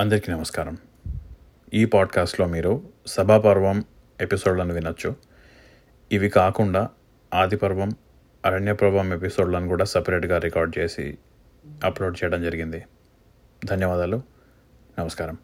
అందరికీ నమస్కారం. ఈ పాడ్కాస్ట్లో మీరు సభాపర్వం ఎపిసోడ్లను వినొచ్చు. ఇవి కాకుండా ఆదిపర్వం అరణ్యపర్వం ఎపిసోడ్లను కూడా సపరేట్గా రికార్డ్ చేసి అప్లోడ్ చేయడం జరిగింది. ధన్యవాదాలు. నమస్కారం.